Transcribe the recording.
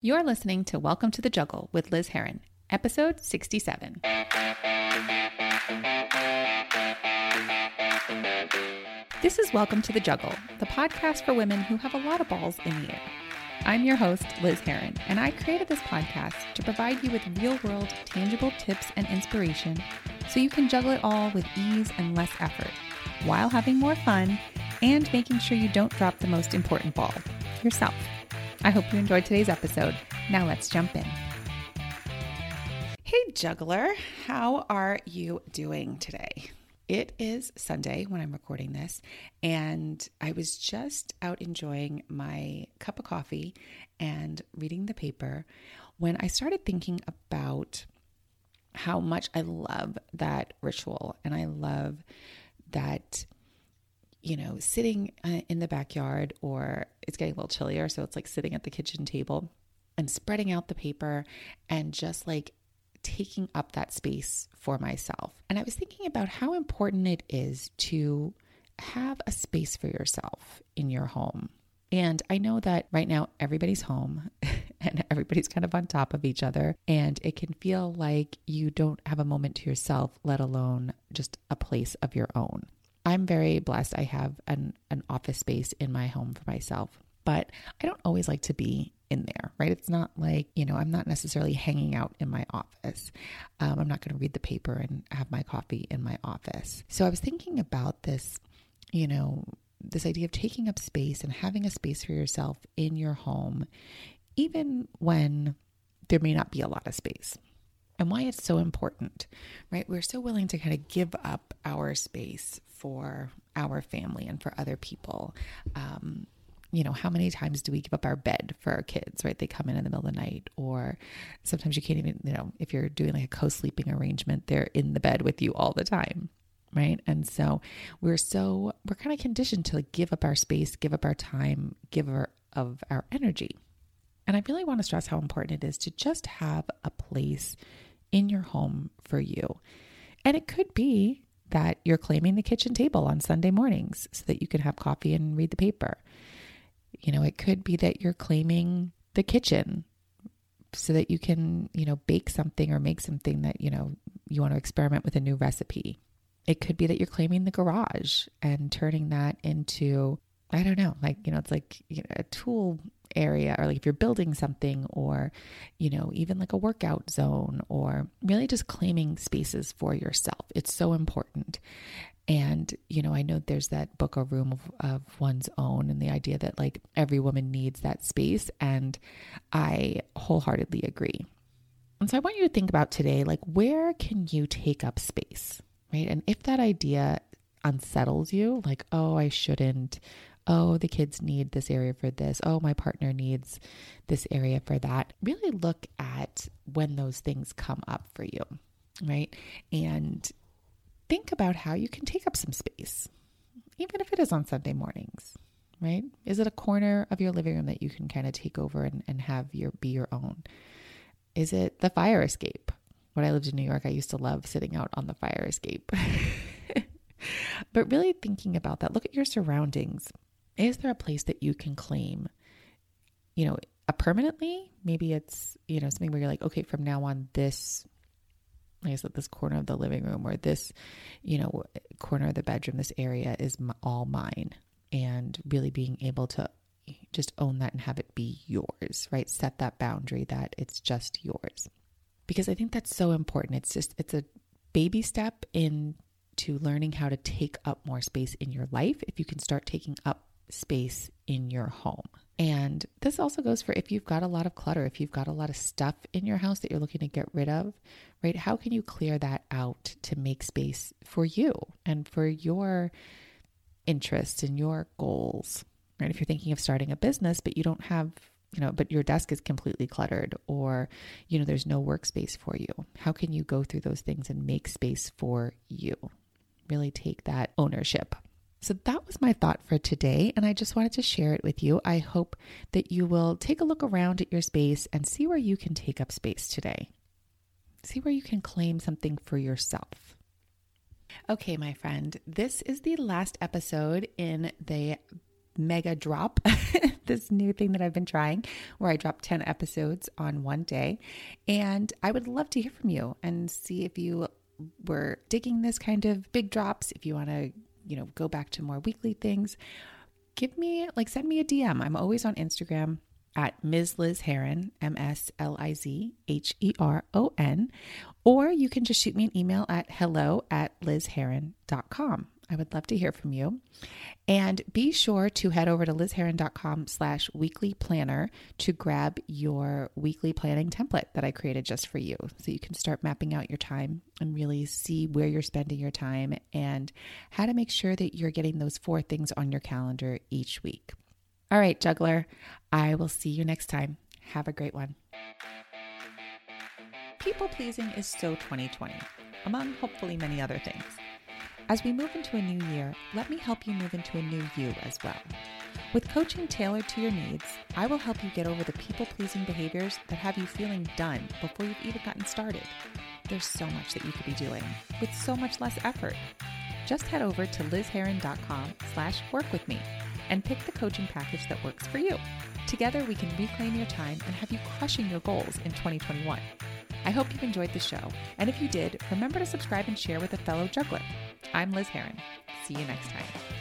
You're listening to Welcome to the Juggle with Liz Heron, episode 67. This is Welcome to the Juggle, the podcast for women who have a lot of balls in the air. I'm your host, Liz Heron, and I created this podcast to provide you with real world, tangible tips and inspiration so you can juggle it all with ease and less effort while having more fun and making sure you don't drop the most important ball yourself. I hope you enjoyed today's episode. Now let's jump in. Hey, juggler, how are you doing today? It is Sunday when I'm recording this, and I was just out enjoying my cup of coffee and reading the paper when I started thinking about how much I love that ritual and I love that you know, sitting uh, in the backyard or it's getting a little chillier. So it's like sitting at the kitchen table and spreading out the paper and just like taking up that space for myself. And I was thinking about how important it is to have a space for yourself in your home. And I know that right now everybody's home and everybody's kind of on top of each other. And it can feel like you don't have a moment to yourself, let alone just a place of your own. I'm very blessed. I have an, an office space in my home for myself, but I don't always like to be in there, right? It's not like, you know, I'm not necessarily hanging out in my office. Um, I'm not going to read the paper and have my coffee in my office. So I was thinking about this, you know, this idea of taking up space and having a space for yourself in your home, even when there may not be a lot of space and why it's so important, right? We're so willing to kind of give up our space for our family and for other people. Um, you know, how many times do we give up our bed for our kids, right? They come in in the middle of the night, or sometimes you can't even, you know, if you're doing like a co sleeping arrangement, they're in the bed with you all the time, right? And so we're so, we're kind of conditioned to like give up our space, give up our time, give our, of our energy. And I really want to stress how important it is to just have a place in your home for you. And it could be that you're claiming the kitchen table on Sunday mornings so that you can have coffee and read the paper. You know, it could be that you're claiming the kitchen so that you can, you know, bake something or make something that, you know, you want to experiment with a new recipe. It could be that you're claiming the garage and turning that into, I don't know, like, you know, it's like you know, a tool area or like if you're building something or you know even like a workout zone or really just claiming spaces for yourself. It's so important. And you know i know there's that book a room of, of one's own and the idea that like every woman needs that space and i wholeheartedly agree. And so i want you to think about today like where can you take up space right? And if that idea unsettles you like oh i shouldn't oh, the kids need this area for this. Oh, my partner needs this area for that. Really look at when those things come up for you, right? And think about how you can take up some space, even if it is on Sunday mornings, right? Is it a corner of your living room that you can kind of take over and, and have your be your own? Is it the fire escape? When I lived in New York, I used to love sitting out on the fire escape. but really thinking about that, look at your surroundings is there a place that you can claim, you know, a permanently? Maybe it's, you know, something where you're like, okay, from now on, this, like I said, this corner of the living room or this, you know, corner of the bedroom, this area is all mine. And really being able to just own that and have it be yours, right? Set that boundary that it's just yours. Because I think that's so important. It's just, it's a baby step into learning how to take up more space in your life. If you can start taking up space in your home. And this also goes for if you've got a lot of clutter, if you've got a lot of stuff in your house that you're looking to get rid of, right? How can you clear that out to make space for you and for your interests and your goals, right? If you're thinking of starting a business, but you don't have, you know, but your desk is completely cluttered or, you know, there's no workspace for you, how can you go through those things and make space for you? Really take that ownership so that was my thought for today, and I just wanted to share it with you. I hope that you will take a look around at your space and see where you can take up space today. See where you can claim something for yourself. Okay, my friend, this is the last episode in the mega drop, this new thing that I've been trying where I drop 10 episodes on one day. And I would love to hear from you and see if you were digging this kind of big drops, if you want to, you know, go back to more weekly things. Give me, like, send me a DM. I'm always on Instagram at Ms. Liz Heron, M S L I Z H E R O N, or you can just shoot me an email at hello at lizheron.com. I would love to hear from you. And be sure to head over to lizheron.com slash weekly planner to grab your weekly planning template that I created just for you. So you can start mapping out your time and really see where you're spending your time and how to make sure that you're getting those four things on your calendar each week. All right, juggler, I will see you next time. Have a great one. People pleasing is so 2020, among hopefully many other things. As we move into a new year, let me help you move into a new you as well. With coaching tailored to your needs, I will help you get over the people pleasing behaviors that have you feeling done before you've even gotten started. There's so much that you could be doing with so much less effort. Just head over to lizheron.com slash work with me and pick the coaching package that works for you. Together, we can reclaim your time and have you crushing your goals in 2021. I hope you've enjoyed the show, and if you did, remember to subscribe and share with a fellow juggler. I'm Liz Heron. See you next time.